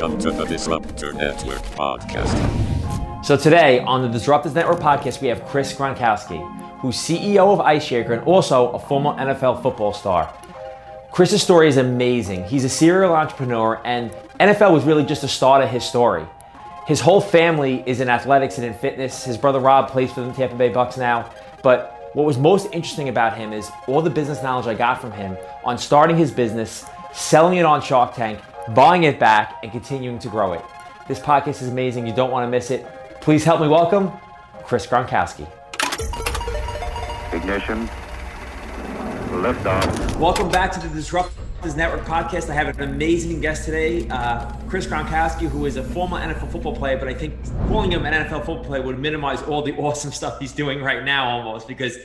Welcome to the Disruptor Network podcast. So today on the Disruptors Network podcast, we have Chris Gronkowski, who's CEO of Ice Shaker and also a former NFL football star. Chris's story is amazing. He's a serial entrepreneur, and NFL was really just the start of his story. His whole family is in athletics and in fitness. His brother Rob plays for the Tampa Bay Bucks now. But what was most interesting about him is all the business knowledge I got from him on starting his business, selling it on Shark Tank, buying it back, and continuing to grow it. This podcast is amazing. You don't want to miss it. Please help me welcome Chris Gronkowski. Ignition. Lift off. Welcome back to the Disruptors Network podcast. I have an amazing guest today, uh, Chris Gronkowski, who is a former NFL football player, but I think calling him an NFL football player would minimize all the awesome stuff he's doing right now almost because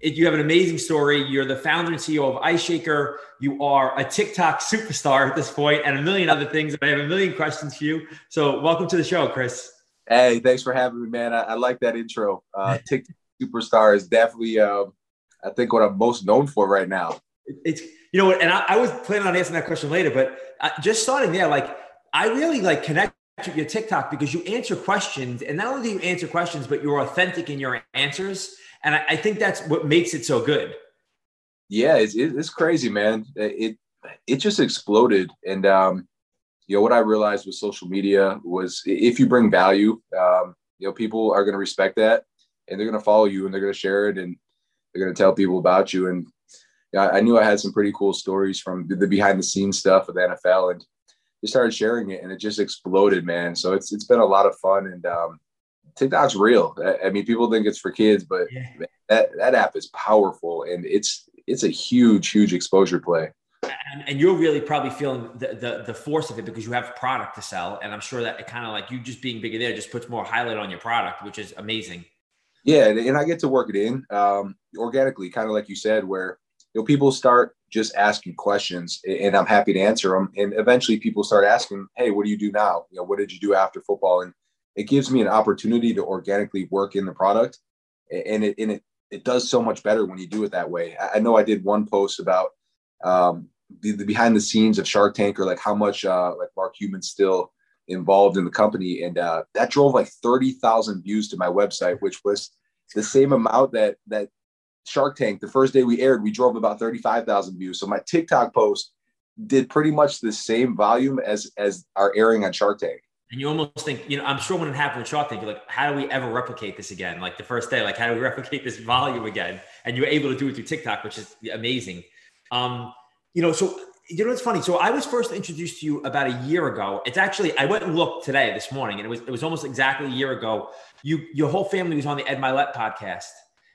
it, you have an amazing story. You're the founder and CEO of Ice Shaker. You are a TikTok superstar at this point and a million other things. I have a million questions for you. So welcome to the show, Chris. Hey, thanks for having me, man. I, I like that intro. Uh, TikTok superstar is definitely, um, I think, what I'm most known for right now. It's you know and I, I, was planning on answering that question later, but uh, just starting there, like I really like connect with your TikTok because you answer questions, and not only do you answer questions, but you're authentic in your answers and I, I think that's what makes it so good. Yeah, it's, it's crazy, man. It it just exploded, and um, you know what I realized with social media was if you bring value, um, you know people are going to respect that, and they're going to follow you, and they're going to share it, and they're going to tell people about you. And I knew I had some pretty cool stories from the behind the scenes stuff of the NFL, and just started sharing it, and it just exploded, man. So it's it's been a lot of fun, and um, TikTok's real. I mean, people think it's for kids, but yeah. that that app is powerful and it's it's a huge, huge exposure play. And, and, you're really probably feeling the, the, the force of it because you have product to sell, and I'm sure that it kind of like you just being bigger there just puts more highlight on your product, which is amazing. Yeah, and, and I get to work it in um, organically, kind of like you said, where you know people start just asking questions, and I'm happy to answer them, and eventually people start asking, "Hey, what do you do now? You know, what did you do after football?" and it gives me an opportunity to organically work in the product and it and it it does so much better when you do it that way. I know i did one post about um, the, the, behind the scenes of shark tank or like how much uh, like mark Cuban's still involved in the company and uh, that drove like 30000 views to my website which was the same amount that that shark tank the first day we aired we drove about 35000 views. So my tiktok post did pretty much the same volume as as our airing on shark tank and you almost think, you know, I'm sure when it happened with Shark Tank, you're like, how do we ever replicate this again? Like the first day, like how do we replicate this volume again? And you're able to do it through TikTok, which is amazing. Um, you know, so you know it's funny? So I was first introduced to you about a year ago. It's actually I went and looked today this morning, and it was it was almost exactly a year ago. You your whole family was on the Ed Mylett podcast.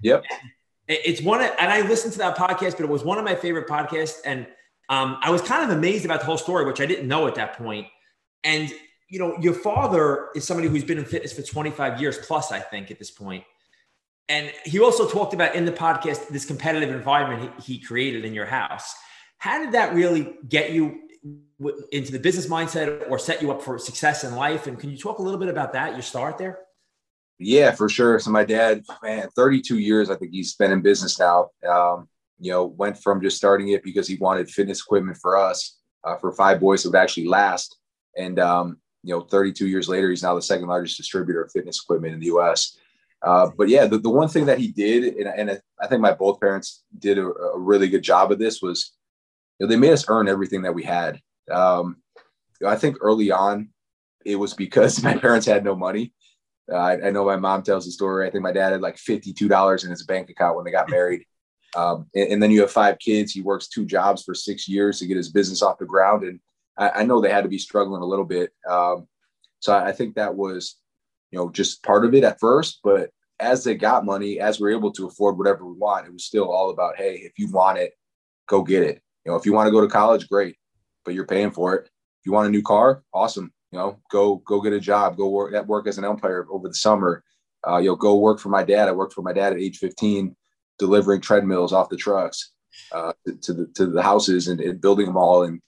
Yep. It's one of, and I listened to that podcast, but it was one of my favorite podcasts, and um, I was kind of amazed about the whole story, which I didn't know at that point. And you know, your father is somebody who's been in fitness for 25 years plus, I think, at this point. And he also talked about in the podcast this competitive environment he, created in your house. How did that really get you into the business mindset or set you up for success in life? And can you talk a little bit about that, your start there? Yeah, for sure. So my dad, man, 32 years, I think he's been in business now. Um, you know, went from just starting it because he wanted fitness equipment for us, uh, for five boys that would actually last. And um, you know, 32 years later, he's now the second largest distributor of fitness equipment in the U.S. Uh, but yeah, the, the one thing that he did, and, and I think my both parents did a, a, really good job of this, was you know, they made us earn everything that we had. Um, I think early on, it was because my parents had no money. Uh, I, I, know my mom tells the story. I think my dad had like $52 in his bank account when they got married. Um, and, and, then you have five kids. He works two jobs for six years to get his business off the ground. And I, I know they had to be struggling a little bit. Um, so I, I think that was, you know, just part of it at first. But as they got money, as we're able to afford whatever we want, it was still all about, hey, if you want it, go get it. You know, if you want to go to college, great, but you're paying for it. If you want a new car, awesome. You know, go go get a job, go work that work as an umpire over the summer. Uh, you know, go work for my dad. I worked for my dad at age 15, delivering treadmills off the trucks uh, to the to the houses and, and building them all. And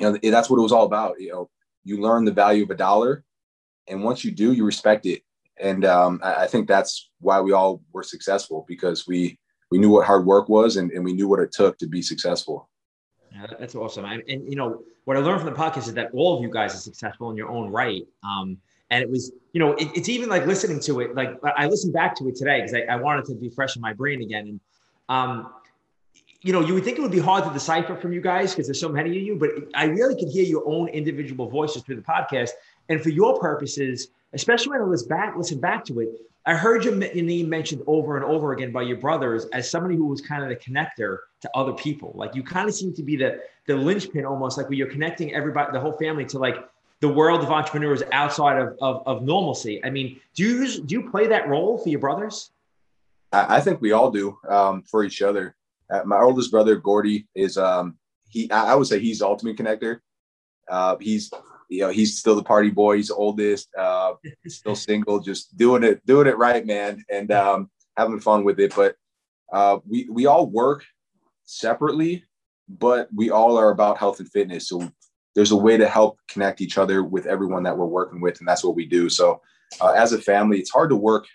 you know that's what it was all about you know you learn the value of a dollar and once you do you respect it and um, I, I, think that's why we all were successful because we we knew what hard work was and, and we knew what it took to be successful yeah, that's awesome. and, you know, what I learned from the podcast is that all of you guys are successful in your own right. Um, and it was, you know, it, it's even like listening to it. Like I listened back to it today because I, I, wanted to be fresh in my brain again. And, um, you know, you would think it would be hard to decipher from you guys because there's so many of you, but I really could hear your own individual voices through the podcast. And for your purposes, especially when I listen back, listen back to it, I heard your name mentioned over and over again by your brothers as somebody who was kind of the connector to other people. Like you kind of seem to be the the linchpin almost, like where you're connecting everybody, the whole family to like the world of entrepreneurs outside of, of, of normalcy. I mean, do you do you play that role for your brothers? I, I think we all do um, for each other. Uh, my oldest brother Gordy is um, he. I would say he's the ultimate connector. Uh, he's you know he's still the party boy. He's the oldest uh still single just doing it doing it right man. And um having fun with it. But uh we we all work separately but we all are about health and fitness. So there's a way to help connect each other with everyone that we're working with and that's what we do. So uh, as a family it's hard to work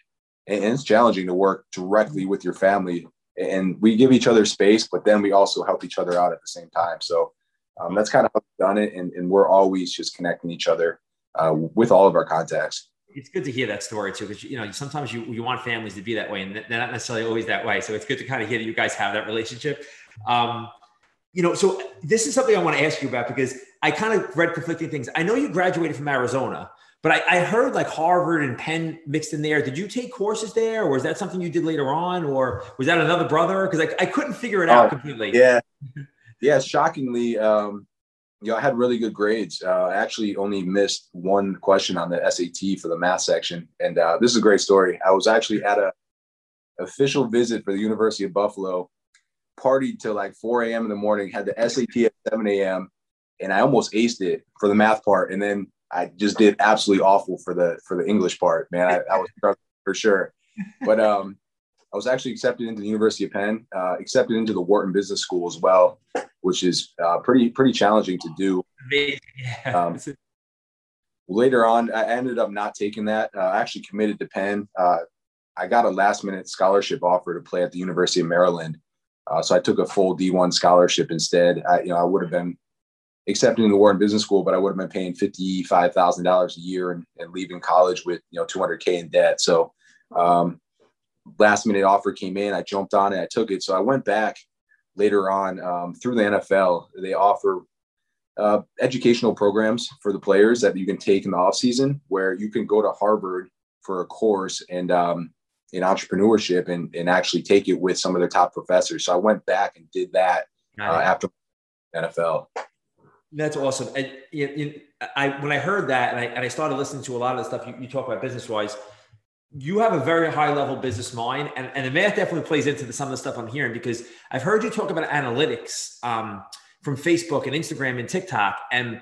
and it's challenging to work directly with your family and we give each other space but then we also help each other out at the same time so um, that's kind of how we've done it, and, and we're always just connecting each other uh, with all of our contacts. It's good to hear that story too, because you know sometimes you you want families to be that way, and they're not necessarily always that way. So it's good to kind of hear that you guys have that relationship. Um, you know, so this is something I want to ask you about because I kind of read conflicting things. I know you graduated from Arizona, but I, I, heard like Harvard and Penn mixed in there. Did you take courses there, or was that something you did later on, or was that another brother? Because I, I couldn't figure it out oh, completely. Yeah, yeah, shockingly, um, you know, I had really good grades. Uh, I actually only missed one question on the SAT for the math section, and uh, this is a great story. I was actually at a official visit for the University of Buffalo, partied till like 4 a.m. in the morning, had the SAT at 7 a.m., and I almost aced it for the math part, and then I just did absolutely awful for the for the English part. Man, I, I was for sure. But um, I was actually accepted into the University of Penn, uh, accepted into the Wharton Business School as well, which is uh, pretty pretty challenging to do. Um, later on, I ended up not taking that. Uh, I actually committed to Penn. Uh, I got a last minute scholarship offer to play at the University of Maryland, uh, so I took a full D1 scholarship instead. I, you know, I would have been accepted the Wharton Business School, but I would have been paying fifty five thousand dollars a year and, and, leaving college with you know two hundred k in debt. So um, last minute offer came in. I jumped on it. I took it. So I went back later on um, through the NFL. They offer uh, educational programs for the players that you can take in the off season, where you can go to Harvard for a course and um, in entrepreneurship and, and actually take it with some of the top professors. So I went back and did that uh, after NFL. That's awesome. And you, you, I when I heard that and I, and I started listening to a lot of the stuff you, you talk about business wise, you have a very high level business mind. And, and the math definitely plays into the, some of the stuff i'm hearing because i've heard you talk about analytics um, from facebook and instagram and tiktok and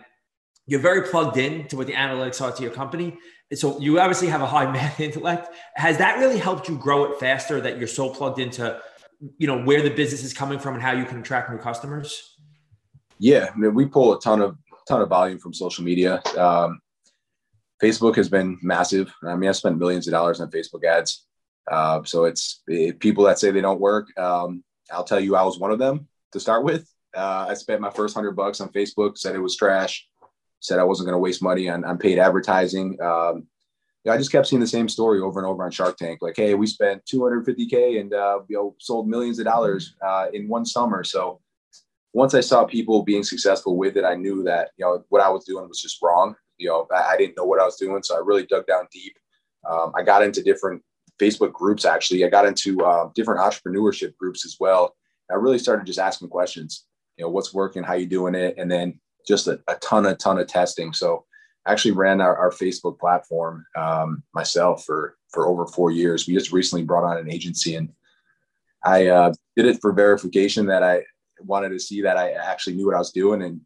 you're very plugged in to what the analytics are to your company. So you obviously have a high math intellect. Has that really helped you grow it faster that you're so plugged into you know where the business is coming from and how you can attract new customers yeah I mean, we pull a ton of ton of volume from social media um, Facebook has been massive. I mean, I spent millions of dollars on Facebook ads. Uh, so it's it, people that say they don't work. Um, I'll tell you, I was one of them to start with. Uh, I spent my first hundred bucks on Facebook, said it was trash, said I wasn't going to waste money on, on paid advertising. Um, I just kept seeing the same story over and over on Shark Tank. Like, hey, we spent 250k and uh, you know sold millions of dollars uh, in one summer. So once I saw people being successful with it, I knew that you know what I was doing was just wrong you know, I, I, didn't know what I was doing. So I really dug down deep. Um, I got into different Facebook groups, actually. I got into uh, different entrepreneurship groups as well. I really started just asking questions, you know, what's working, how you doing it? And then just a, a ton, a ton of testing. So I actually ran our, our Facebook platform um, myself for, for over four years. We just recently brought on an agency and I uh, did it for verification that I wanted to see that I actually knew what I was doing. And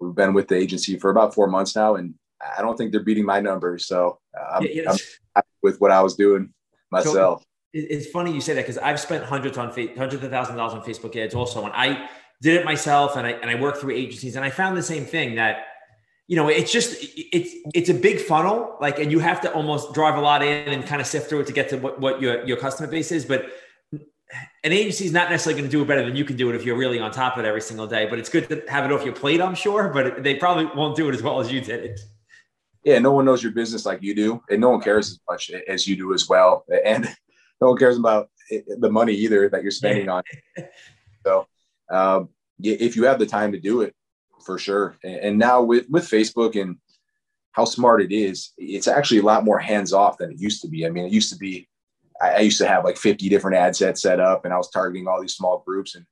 we've been with the agency for about four months now, and I don't think they're beating my numbers. So uh, I'm, yeah, I'm happy with what I was doing myself. So it's funny you say that because I've spent hundreds on hundreds of thousands of dollars on Facebook ads also, and I did it myself, and I and I worked through agencies, and I found the same thing that you know it's just it's it's a big funnel like and you have to almost drive a lot in and kind of sift through it to get to what, what your your customer base is but an agency is not necessarily going to do it better than you can do it if you're really on top of it every single day. But it's good to have it off your plate, I'm sure. But they probably won't do it as well as you did it. Yeah, no one knows your business like you do, and no one cares as much as you do as well. And no one cares about the money either that you're spending on. So, um, if you have the time to do it, for sure. And now with with Facebook and how smart it is, it's actually a lot more hands off than it used to be. I mean, it used to be I, used to have like 50 different ad sets set up and I was targeting all these small groups. And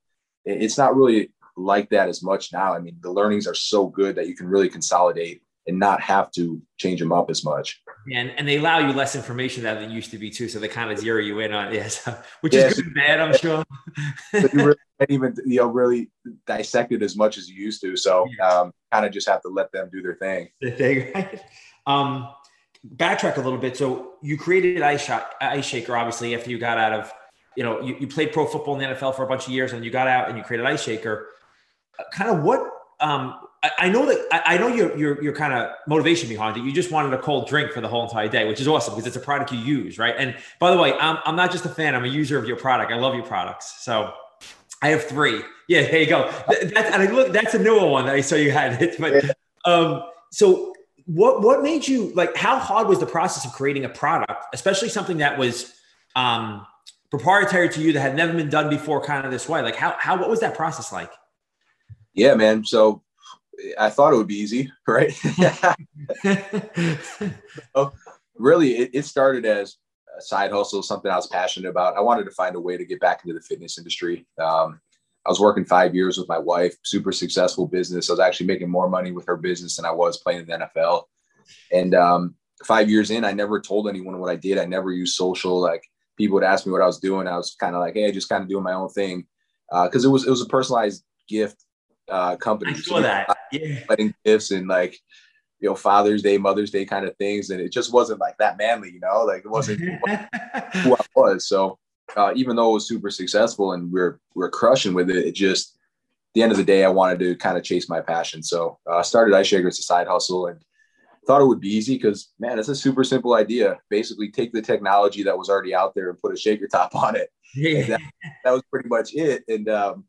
it's not really like that as much now. I mean, the learnings are so good that you can really consolidate and not have to change them up as much. And, and they allow you less information than they used to be too. So they kind of zero you in on yes, which is good and bad, I'm sure. you really can't even, you know, really dissect it as much as you used to. So um, kind of just have to let them do their thing. The thing, right? Um, backtrack a little bit. So you created Ice, Shot, Ice Shaker, obviously, after you got out of, you know, you, you played pro football in the NFL for a bunch of years and you got out and you created Ice Shaker. Uh, kind of what, um, I, I know that I, I know your, your, your kind of motivation behind it. You just wanted a cold drink for the whole entire day, which is awesome because it's a product you use. Right. And by the way, I'm, I'm not just a fan, I'm a user of your product. I love your products. So I have three. Yeah, there you go. That's, and I look, that's a newer one that I saw you had it, but, um, so what what made you like how hard was the process of creating a product especially something that was um, proprietary to you that had never been done before kind of this way? Like how, how what was that process like? Yeah man. So i thought it would be easy right? So, really it, it started as a side hustle something i was passionate about. I wanted to find a way to get back into the fitness industry. Um, I was working five years with my wife, super successful business. I was actually making more money with her business than I was playing in the NFL. And um, five years in, I never told anyone what I did. I never used social. Like people would ask me what I was doing. I was kind of like, hey, just kind of doing my own thing because uh, it was it was a personalized gift uh, company. I saw so that. Yeah. Wedding gifts and like you know Father's Day, Mother's Day kind of things, and it just wasn't like that manly, you know, like it wasn't who I was. So uh, even though it was super successful and we are we are crushing with it, it just the end of the day, I wanted to kind of chase my passion. So I uh, started Ice Shaker as a side hustle and thought it would be easy because man, it's a super simple idea. Basically, take the technology that was already out there and put a shaker top on it. Yeah. That, that, was pretty much it. And um,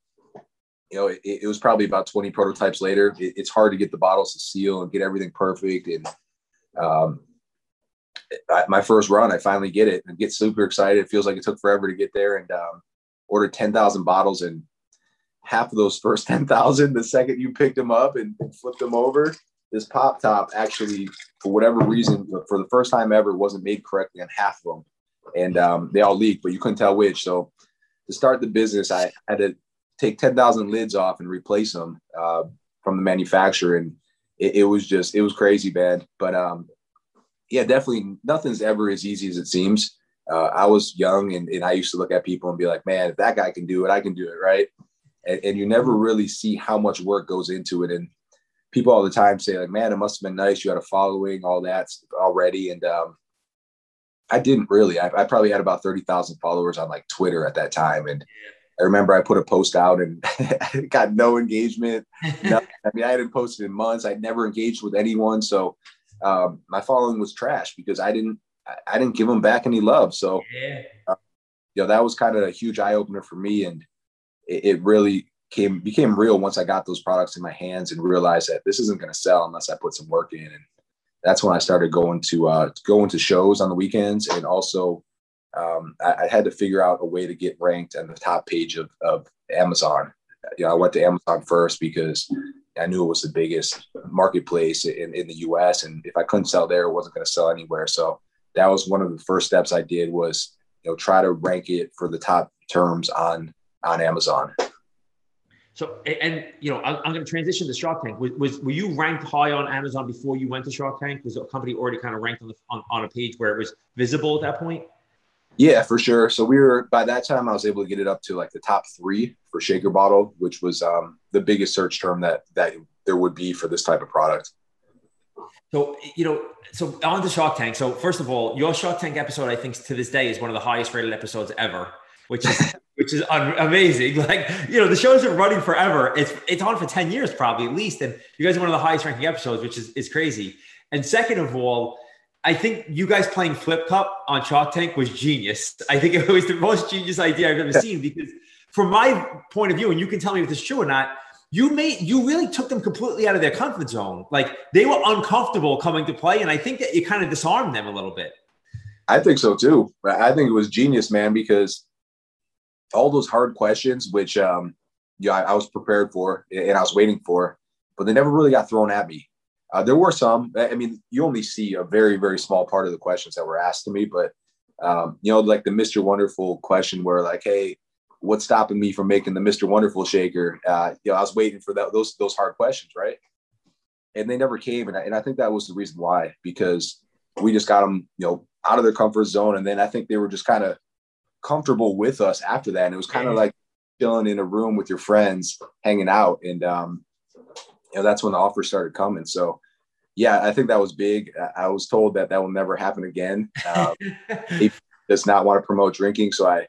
you know, it, it, was probably about 20 prototypes later. It, it's hard to get the bottles to seal and get everything perfect. And um, my first run, I finally get it and get super excited. It feels like it took forever to get there and um, ordered 10,000 bottles and half of those first 10,000, the second you picked them up and, and flipped them over, this pop top actually, for whatever reason, for the first time ever, wasn't made correctly on half of them. And um, they all leaked, but you couldn't tell which. So to start the business, I had to take 10,000 lids off and replace them uh, from the manufacturer. And it, it, was just, it was crazy bad. But um, yeah, definitely nothing's ever as easy as it seems. Uh, I was young and, and I used to look at people and be like, man, if that guy can do it, I can do it. Right. And, and you never really see how much work goes into it. And people all the time say like, man, it must've been nice. You had a following, all that already. And, um, I didn't really, I, I probably had about 30,000 followers on like Twitter at that time. And I remember I put a post out and got no engagement. I mean, I hadn't posted in months. I'd never engaged with anyone. So um, my following was trash because I didn't I didn't give them back any love. So, yeah. uh, you know, that was kind of a huge eye opener for me, and it, it, really came became real once I got those products in my hands and realized that this isn't going to sell unless I put some work in. And that's when I started going to uh, going to shows on the weekends, and also um, I, I, had to figure out a way to get ranked on the top page of, of Amazon. You know, I went to Amazon first because I knew it was the biggest marketplace in, in the US. And if I couldn't sell there, it wasn't going to sell anywhere. So that was one of the first steps I did was, you know, try to rank it for the top terms on, on Amazon. So, and, you know, I'm, I'm going to transition to Shark Tank. Was, was, were you ranked high on Amazon before you went to Shark Tank? Was the company already kind of ranked on, the, on, on a page where it was visible at that point? Yeah, for sure. So we were by that time I was able to get it up to like the top three for shaker bottle, which was um, the biggest search term that that there would be for this type of product. So you know, so on the Shark Tank. So first of all, your Shark Tank episode, I think to this day is one of the highest rated episodes ever, which is which is un- amazing. Like you know, the show's been running forever. It's it's on for ten years probably at least, and you guys are one of the highest ranking episodes, which is is crazy. And second of all, I think you guys playing Flip Cup on Shark Tank was genius. I think it was the most genius idea I've ever seen because, from my point of view, and you can tell me if it's true or not, you made you really took them completely out of their comfort zone. Like they were uncomfortable coming to play, and I think that you kind of disarmed them a little bit. I think so too. I think it was genius, man, because all those hard questions, which um, yeah, I, I was prepared for and I was waiting for, but they never really got thrown at me. Uh, there were some. I mean, you only see a very, very small part of the questions that were asked to me, but um, you know, like the Mr. Wonderful question, where like, hey, what's stopping me from making the Mr. Wonderful shaker? Uh, you know, I was waiting for that, those those hard questions, right? And they never came, and I, and I think that was the reason why, because we just got them, you know, out of their comfort zone, and then I think they were just kind of comfortable with us after that, and it was kind of like chilling in a room with your friends, hanging out, and um, you know that's when the offers started coming. So yeah, I think that was big. I was told that that will never happen again. Um, he does not want to promote drinking, so I,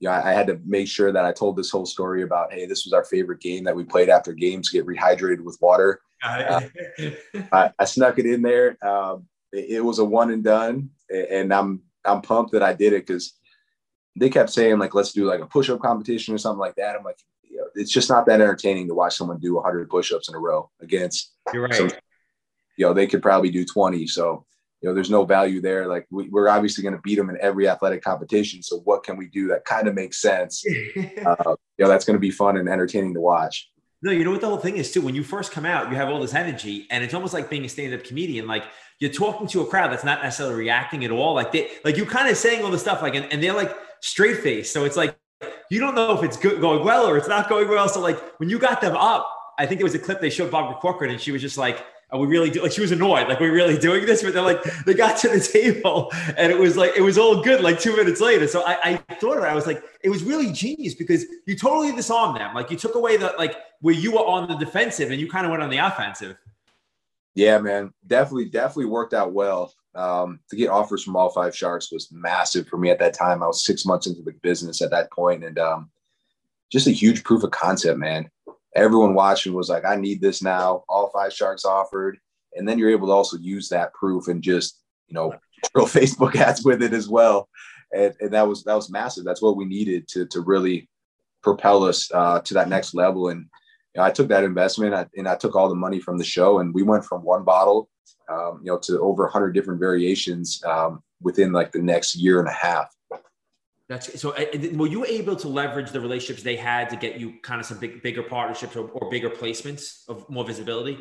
you know, I had to make sure that I told this whole story about, hey, this was our favorite game that we played after games to get rehydrated with water. Uh, I, I, snuck it in there. Um, it, it, was a one and done, and I'm I'm pumped that I did it because they kept saying like, let's do like a push up competition or something like that. I'm like, it's just not that entertaining to watch someone do 100 push-ups in a row against. You're right. Some, you know, they could probably do 20. So, you know, there's no value there. Like we, are obviously going to beat them in every athletic competition. So what can we do that kind of makes sense? uh, you know, that's going to be fun and entertaining to watch. No, you know what the whole thing is too. When you first come out, you have all this energy, and it's almost like being a stand-up comedian. Like you're talking to a crowd that's not necessarily reacting at all. Like they, like you're kind of saying all the stuff, like, and, and they're like straight face. So it's like you don't know if it's good, going well or it's not going well. So like when you got them up, I think it was a clip they showed Barbara Corcoran, and she was just like, "Are we really do-? like?" She was annoyed, like, "Are we really doing this?" But they're like, they got to the table, and it was like it was all good. Like two minutes later, so I, I thought of it. I was like, it was really genius because you totally disarmed them. Like you took away the like where you were on the defensive and you kind of went on the offensive. Yeah, man, definitely, definitely worked out well. Um, to get offers from all five sharks was massive for me at that time. I was six months into the business at that point, and um, just a huge proof of concept, man. Everyone watching was like, "I need this now." All five sharks offered, and then you're able to also use that proof and just you know throw Facebook ads with it as well, and, and that was that was massive. That's what we needed to to really propel us uh, to that next level. And you know, I took that investment and I took all the money from the show, and we went from one bottle um, you know, to over 100 different variations um, within like the next year and a half. That's so. Uh, were you able to leverage the relationships they had to get you kind of some big, bigger partnerships or, or bigger placements of more visibility?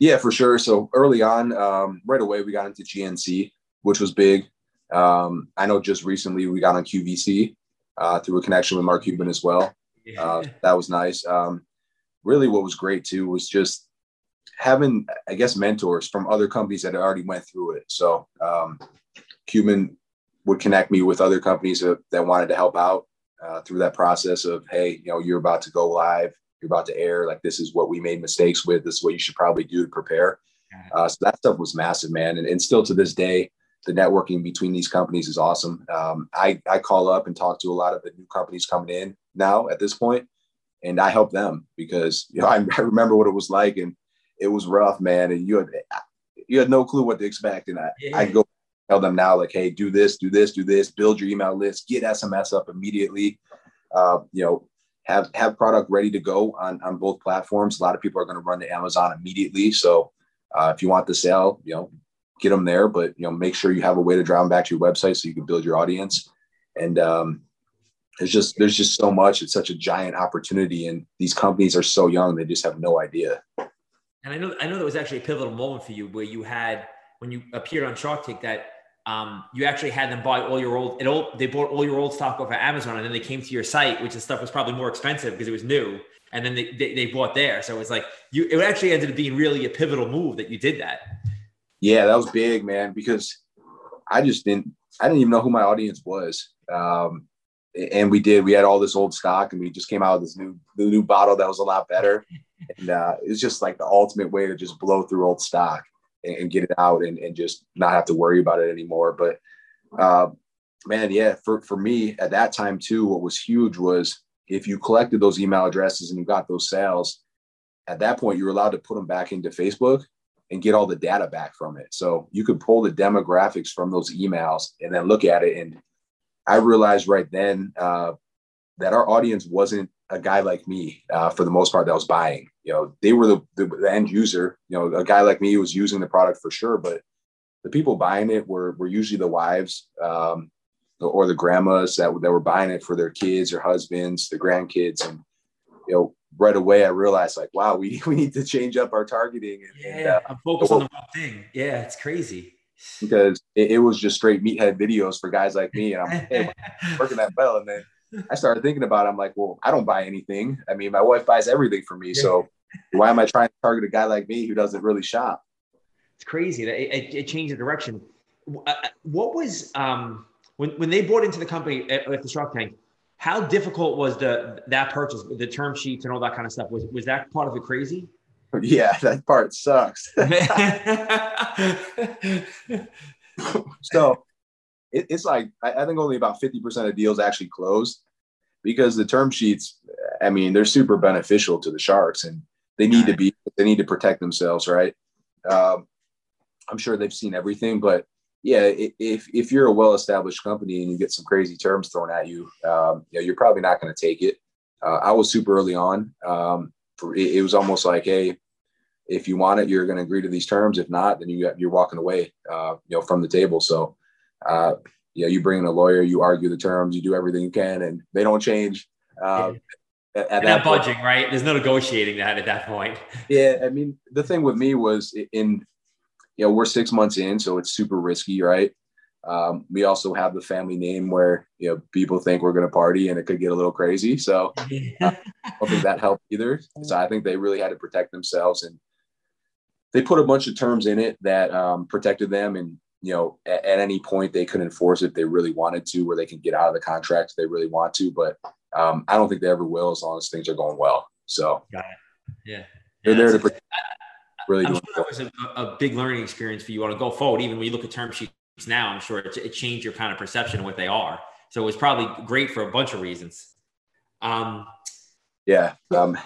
Yeah, for sure. So early on, um, right away, we got into GNC, which was big. Um, I know just recently we got on QVC uh, through a connection with Mark Cuban as well. Uh, that was nice. Um, really, what was great too was just having, I guess, mentors from other companies that already went through it. So um, Cuban would connect me with other companies that, that wanted to help out uh, through that process of, hey, you know, you're about to go live, you're about to air. Like this is what we made mistakes with. This is what you should probably do to prepare. Uh, so that stuff was massive, man. And, and still to this day, the networking between these companies is awesome. Um, I, I call up and talk to a lot of the new companies coming in now at this point, and I help them because you know I, I remember what it was like, and it was rough, man. And you had you had no clue what to expect. And I, yeah. I go tell them now, like, hey, do this, do this, do this, build your email list, get SMS up immediately. Uh, you know, have have product ready to go on on both platforms. A lot of people are going to run to Amazon immediately. So uh, if you want the sale, you know, get them there, but you know, make sure you have a way to drive them back to your website so you can build your audience. And um, there's just there's just so much. It's such a giant opportunity, and these companies are so young; they just have no idea. And I know I know that was actually a pivotal moment for you where you had when you appeared on Shark Tank that um, you actually had them buy all your old it all they bought all your old stock off of Amazon and then they came to your site, which the stuff was probably more expensive because it was new. And then they, they, they bought there. So it was like you it actually ended up being really a pivotal move that you did that. Yeah, that was big, man, because I just didn't I didn't even know who my audience was. Um, and we did. We had all this old stock, and we just came out with this new new bottle that was a lot better. And uh, it's just like the ultimate way to just blow through old stock and, and get it out and, and, just not have to worry about it anymore. But uh, man, yeah, for for me at that time too, what was huge was if you collected those email addresses and you got those sales, at that point you were allowed to put them back into Facebook and get all the data back from it. So you could pull the demographics from those emails and then look at it. And I realized right then uh, that our audience wasn't a guy like me uh, for the most part that was buying. You know, they were the, the, the end user. You know, a guy like me was using the product for sure, but the people buying it were were usually the wives um, or the grandmas that, that were buying it for their kids or husbands, the grandkids, and you know, right away I realized like, wow, we we need to change up our targeting. And, yeah, and, uh, I'm focused on the wrong thing. Yeah, it's crazy because it, it, was just straight meathead videos for guys like me, and I'm hey, working that bell, and then I started thinking about it. I'm like, well, I don't buy anything. I mean, my wife buys everything for me. So why am I trying to target a guy like me who doesn't really shop? It's crazy. It, it, it changed the direction. Uh, uh, what was um, when when they bought into the company at, at the Shark Tank? How difficult was the that purchase, the term sheets and all that kind of stuff? Was was that part of it crazy? Yeah, that part sucks. so it, it's like I, I, think only about 50% of deals actually closed because the term sheets, I mean, they're super beneficial to the sharks and they need to be they need to protect themselves, right? Um, I'm sure they've seen everything, but yeah, if if you're a well-established company and you get some crazy terms thrown at you, um, you know, you're probably not going to take it. Uh, I was super early on. Um, it, it, was almost like, hey, if you want it, you're going to agree to these terms. If not, then you you're walking away, uh, you know, from the table. So uh, you know, you bring in a lawyer, you argue the terms, you do everything you can, and they don't change. Uh, yeah. at, at that budging, point. right? There's no negotiating that at that point. Yeah, I mean, the thing with me was in, you know, we're six months in, so it's super risky, right? Um, we also have the family name where you know people think we're going to party and it could get a little crazy. So uh, I don't think that helped either. So I think they really had to protect themselves and they put a bunch of terms in it that um, protected them and you know, at, at, any point they could enforce it if they really wanted to, where they can get out of the contract if they really want to. But um, I don't think they ever will as long as things are going well. So, got it. Yeah. They're there to protect, really sure that was a, a, big learning experience for you on a go forward. Even when you look at term sheets now, I'm sure it, it changed your kind of perception of what they are. So it was probably great for a bunch of reasons. Um, yeah. Um,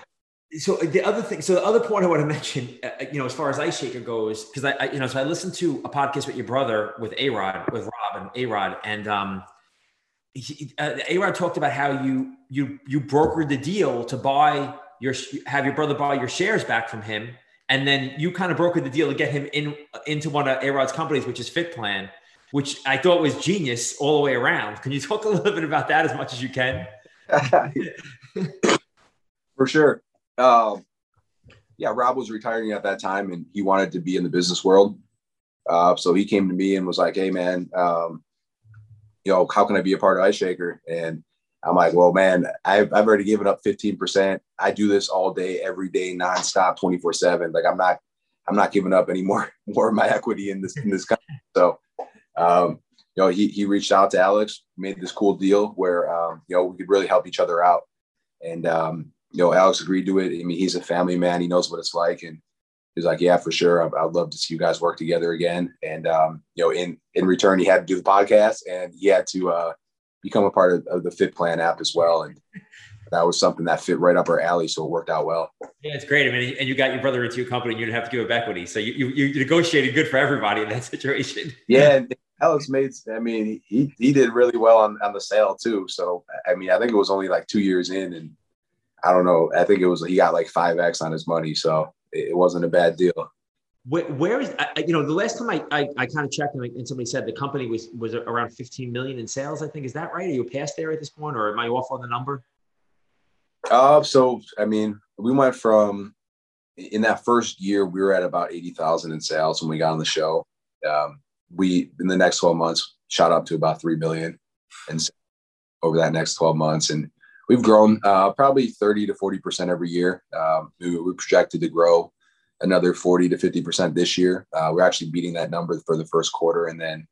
so the other thing, so the other point I want to mention, uh, uh you know, as far as Ice Shaker goes, because I, I, you know, so I listened to a podcast with your brother, with A Rod, with Rob and A Rod, and um, uh, A Rod talked about how you you you brokered the deal to buy your have your brother buy your shares back from him, and then you kind of brokered the deal to get him in into one of A Rod's companies, which is Fit Plan, which I thought was genius all the way around. Can you talk a little bit about that as much as you can? For sure um, yeah, Rob was retiring at that time and he wanted to be in the business world. Uh, so he came to me and was like, Hey man, um, you know, how can I be a part of Ice Shaker? And I'm like, well, man, I've, I've already given up 15%. I do this all day, every day, nonstop, 24 seven. Like I'm not, I'm not giving up any more, more of my equity in this, in this company. So, um, you know, he, he reached out to Alex, made this cool deal where, um, you know, we could really help each other out. And, um, you know, Alex agreed to it. I mean, he's a family man. He knows what it's like. And he's like, yeah, for sure. I'd, I'd love to see you guys work together again. And, um, you know, in, in return, he had to do the podcast and he had to uh, become a part of, of the Fit Plan app as well. And that was something that fit right up our alley. So it worked out well. Yeah, it's great. I mean, and you got your brother into your company and you didn't have to give up equity. So you, you, you negotiated good for everybody in that situation. Yeah. Alex made, I mean, he, he did really well on, on the sale too. So, I mean, I think it was only like two years in and I don't know. I think it was he got like five x on his money, so it wasn't a bad deal. where, where is you know the last time I I, I kind of checked and, and, somebody said the company was was around 15 million in sales. I think is that right? Are you past there at this point, or am I off on the number? Uh, so I mean, we went from in that first year we were at about 80,000 in sales when we got on the show. Um, we in the next 12 months shot up to about 3 million and over that next 12 months and we've grown uh, probably 30 to 40 percent every year. Um, we, we, projected to grow another 40 to 50 percent this year. Uh, we're actually beating that number for the first quarter, and then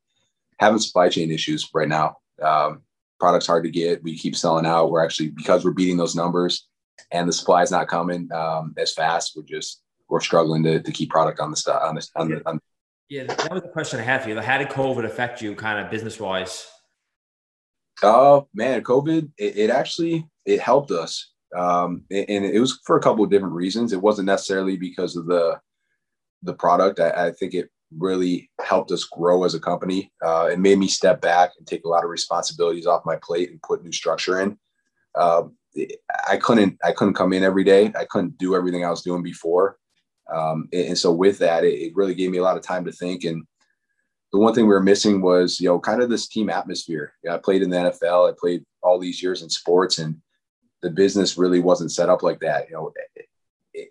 having supply chain issues right now. Um, products hard to get. We keep selling out. We're actually because we're beating those numbers, and the supply is not coming um, as fast. We're just we're struggling to, to keep product on the on the on the. On yeah, that was the question I had for you. How did COVID affect you, kind of business wise? Oh man, COVID it, it actually it helped us, um, and it was for a couple of different reasons. It wasn't necessarily because of the the product. I, I, think it really helped us grow as a company. Uh, it made me step back and take a lot of responsibilities off my plate and put new structure in. Uh, I couldn't I couldn't come in every day. I couldn't do everything I was doing before. Um, and, and, so with that, it, it, really gave me a lot of time to think. And the one thing we were missing was, you know, kind of this team atmosphere. I played in the NFL. I played all these years in sports, and the business really wasn't set up like that. You know, it,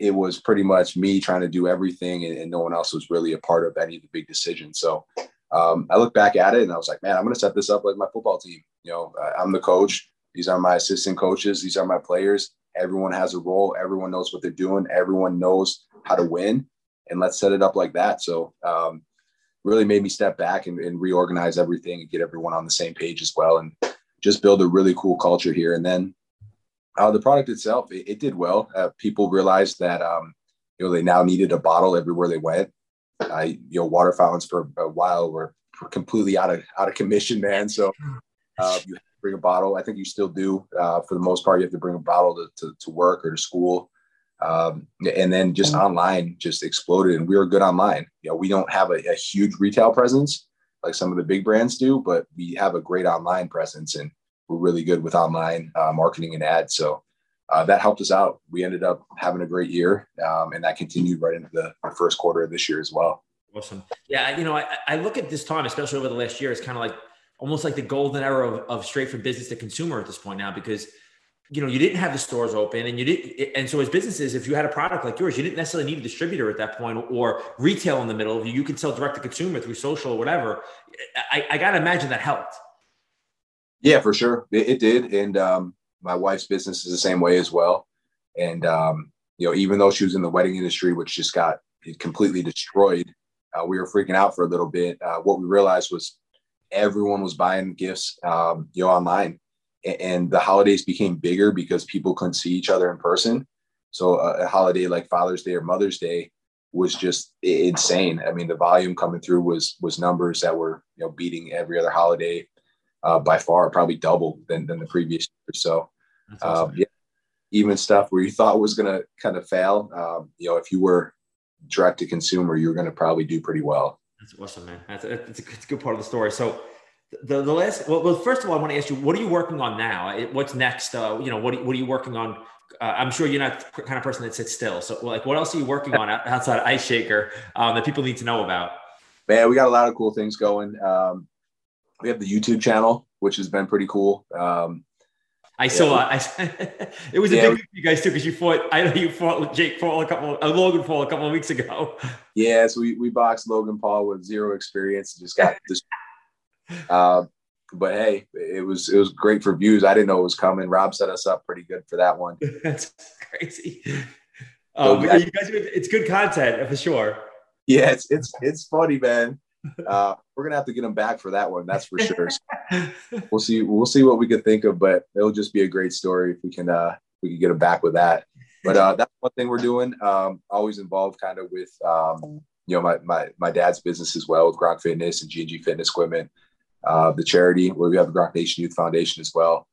it was pretty much me trying to do everything, and, and, no one else was really a part of any of the big decisions. So um, I look back at it, and I was like, man, I'm going to set this up like my football team. You know, I'm the coach. These are my assistant coaches. These are my players. Everyone has a role. Everyone knows what they're doing. Everyone knows how to win. And let's set it up like that. So um, really made me step back and, and, reorganize everything and get everyone on the same page as well. And just build a really cool culture here. And then uh, the product itself, it, it did well. Uh, people realized that, um, you know, they now needed a bottle everywhere they went. I, you know, water fountains for a while were completely out of out of commission, man. So uh, you bring a bottle. I think you still do. Uh, for the most part, you have to bring a bottle to, to, to work or to school. Um, and then just mm-hmm. online just exploded and we were good online. You know, we don't have a, a, huge retail presence like some of the big brands do, but we have a great online presence and we're really good with online uh, marketing and ads. So uh, that helped us out. We ended up having a great year um, and that continued right into the, the, first quarter of this year as well. Awesome. Yeah. You know, I, I look at this time, especially over the last year, it's kind of like almost like the golden era of, of straight from business to consumer at this point now because you know you didn't have the stores open and you didn't and so as businesses if you had a product like yours you didn't necessarily need a distributor at that point or retail in the middle you could sell direct to consumer through social or whatever. I, I gotta imagine that helped. Yeah for sure. It, it did. And um, my wife's business is the same way as well. And um, you know even though she was in the wedding industry which just got completely destroyed uh, we were freaking out for a little bit. Uh, what we realized was everyone was buying gifts, um, you know, online, and the holidays became bigger because people couldn't see each other in person. So a, a holiday like Father's Day or Mother's Day was just insane. I mean, the volume coming through was was numbers that were you know beating every other holiday uh, by far, probably double than than the previous year. So, awesome. um, yeah, even stuff where you thought was going to kind of fail, um, you know, if you were direct to consumer, you're going to probably do pretty well. That's awesome, man. That's that's a, that's a good part of the story. So the, the last, well, well, first of all, I want to ask you, what are you working on now? What's next? Uh, you know, what, what are you working on? Uh, I'm sure you're not the kind of person that sits still. So like, what else are you working on outside Ice Shaker um, that people need to know about? Man, we got a lot of cool things going. Um, we have the YouTube channel, which has been pretty cool. Um, I yeah. saw it. it was a yeah. big week for you guys too, because you fought. I know you fought Jake Paul a couple, uh, Logan Paul a couple of weeks ago. Yeah, so we, we boxed Logan Paul with zero experience. and Just got this. uh, but hey, it was it was great for views. I didn't know it was coming. Rob set us up pretty good for that one. That's crazy. Um, so, you guys, it's good content for sure. Yeah, it's it's it's funny, man. Uh, we're gonna have to get him back for that one. That's for sure. So we'll see. We'll see what we could think of, but it'll just be a great story if we can uh, we can get him back with that. But uh, that's one thing we're doing. Um, always involved, kind of with um, you know my my my dad's business as well with Gronk Fitness and G&G Fitness Equipment, uh, the charity where we have the Gronk Nation Youth Foundation as well.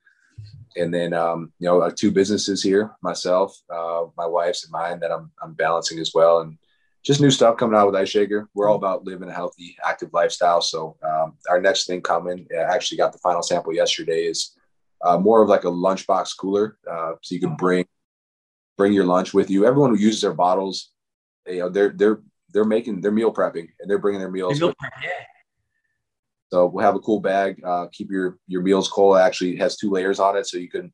And then um, you know two businesses here, myself, uh, my wife's and mine that I'm I'm balancing as well, and just new stuff coming out with Ice Shaker. We're all about living a healthy, active lifestyle. So um, our next thing coming, I actually got the final sample yesterday, is uh, more of like a lunchbox cooler, uh, so you can bring bring your lunch with you. Everyone who uses their bottles, you know, they're they're they're making their meal prepping and they're bringing their meals. Meal prep, yeah. So we'll have a cool bag. Uh, keep your your meals cold. It actually has two layers on it, so you can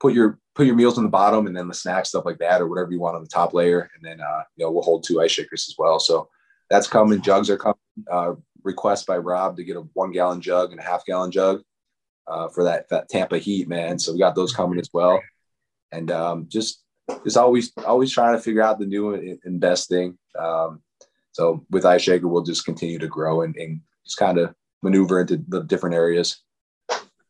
put your put your meals on the bottom and then the snacks stuff like that or whatever you want on the top layer. And then uh, you know we'll hold two ice shakers as well. So that's coming. Jugs are coming. Uh, request by rob to get a one gallon jug and a half gallon jug uh, for that, that tampa heat man. So we got those coming as well. And um, just just always always trying to figure out the new and best thing. Um, so with ice shaker we'll just continue to grow and, and just kind of maneuver into the different areas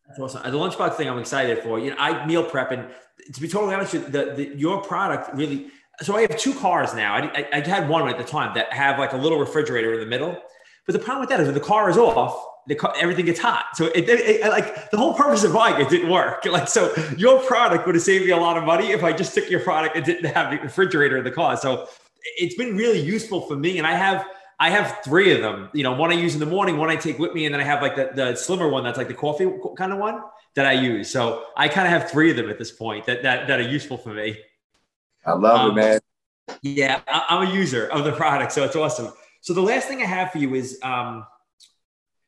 that's awesome. Uh, the lunchbox thing I'm excited for. You know, I meal prep, and to be totally honest with you, the, the your product really. So I have two cars now. I, I, I, had one at the time that have like a little refrigerator in the middle. But the problem with that is when the car is off, the car, everything gets hot. So it, it, it, like the whole purpose of buying it didn't work. Like so, your product would have saved me a lot of money if I just took your product and didn't have the refrigerator in the car. So it's been really useful for me. And I have I have three of them. You know, one I use in the morning, one I take with me, and then I have like the, the slimmer one that's like the coffee kind of one that I use. So I kind of have three of them at this point that that, that are useful for me. I love um, it, man. Yeah, I, am a user of the product, so it's awesome. So the last thing I have for you is, um,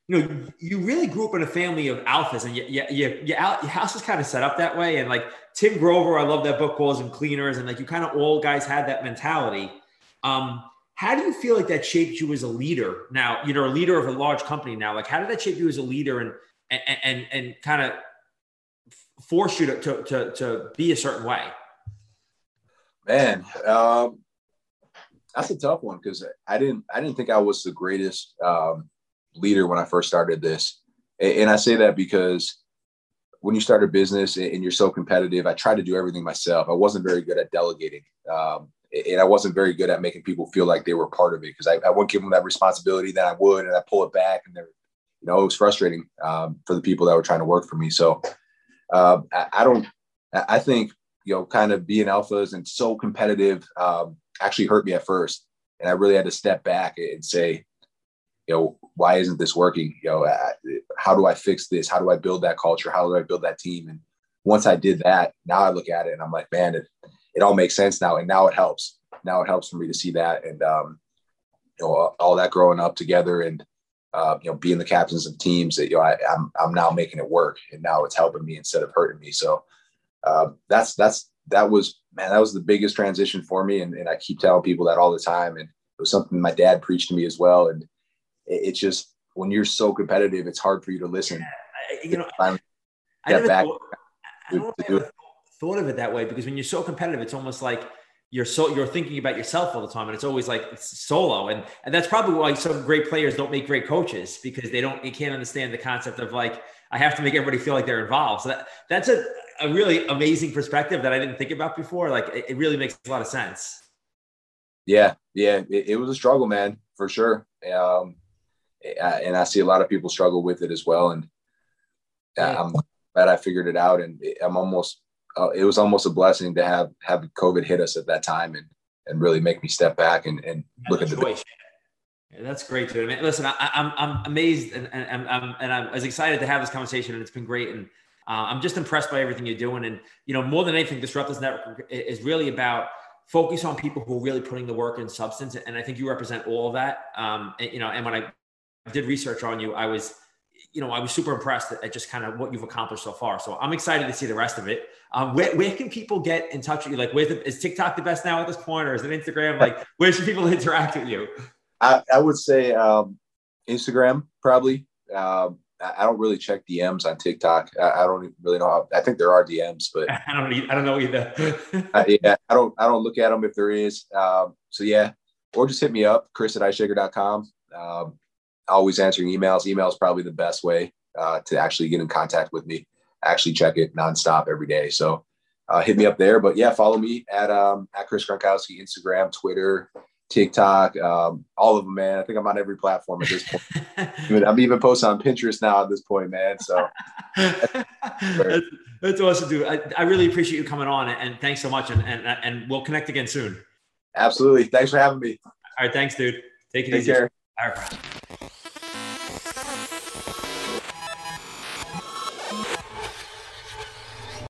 you know, you really grew up in a family of alphas, and your, your, your, your house is kind of set up that way. And like Tim Grover, I love that book, calls them cleaners, and like you kind of all guys had that mentality. Um, how do you feel like that shaped you as a leader? Now, You know, a leader of a large company now. Like, how did that shape you as a leader and and and, and kind of force you to, to, to, to be a certain way? Man, um, that's a tough one because I didn't I didn't think I was the greatest um, leader when I first started this, and I say that because when you start a business and you're so competitive, I tried to do everything myself. I wasn't very good at delegating. Um, and I wasn't very good at making people feel like they were part of it because I, I wouldn't give them that responsibility. that I would, and I pull it back, and they're, you know, it was frustrating um, for the people that were trying to work for me. So uh, I, I, don't. I think you know, kind of being alphas and so competitive um, actually hurt me at first, and I really had to step back and say, you know, why isn't this working? You know, how do I fix this? How do I build that culture? How do I build that team? And once I did that, now I look at it and I'm like, man, it all makes sense now. And now it helps. Now it helps for me to see that. And, um, you know, all that growing up together and, uh, you know, being the captains of teams that, you know, I, am I'm, I'm now making it work and now it's helping me instead of hurting me. So, uh, that's, that's, that was, man, that was the biggest transition for me. And, and I keep telling people that all the time. And it was something my dad preached to me as well. And it, it's just, when you're so competitive, it's hard for you to listen. Yeah, you know, I, I never back thought, I don't thought of it that way because when you're so competitive, it's almost like you're so you're thinking about yourself all the time, and it's always like it's solo, and and that's probably why some great players don't make great coaches because they don't they can't understand the concept of like I have to make everybody feel like they're involved. So that that's a a really amazing perspective that I didn't think about before. Like it, it really makes a lot of sense. Yeah, yeah, it, it was a struggle, man, for sure. Um, and I see a lot of people struggle with it as well, and I'm glad I figured it out, and I'm almost uh, it was almost a blessing to have have COVID hit us at that time and and really make me step back and, and look at the. Choice. Yeah, that's great, dude. I mean, listen, I, am I'm, I'm amazed and, and, I'm, and I'm as excited to have this conversation, and it's been great. And uh, I'm just impressed by everything you're doing. And you know, more than anything, Disrupt This Network is really about focus on people who are really putting the work in substance. And I think you represent all of that. Um, and, you know, and when I did research on you, I was you know, I was super impressed at just kind of what you've accomplished so far. So I'm excited to see the rest of it. Um, where, where can people get in touch with you? Like, where's the, is TikTok the best now at this point, or is it Instagram? Like, where should people interact with you? I, I would say um, Instagram probably. Um, I don't really check DMs on TikTok. I, I don't really know. How, I think there are DMs, but I don't. I don't know either. I, yeah, I don't. I don't look at them if there is. Um, so yeah, or just hit me up, Chris at iceshaker.com. Um, always answering emails. Email is probably the best way uh, to actually get in contact with me. I actually check it nonstop every day. So uh, hit me up there. But yeah, follow me at um, at Chris Gronkowski, Instagram, Twitter, TikTok, um, all of them, man. I think I'm on every platform at this point. I'm even posting on Pinterest now at this point, man. So that's, that's, awesome, dude. I, I, really appreciate you coming on, and thanks so much. And, and and we'll connect again soon. Absolutely. Thanks for having me. All right, thanks, dude. Take it Take easy. Care. All right.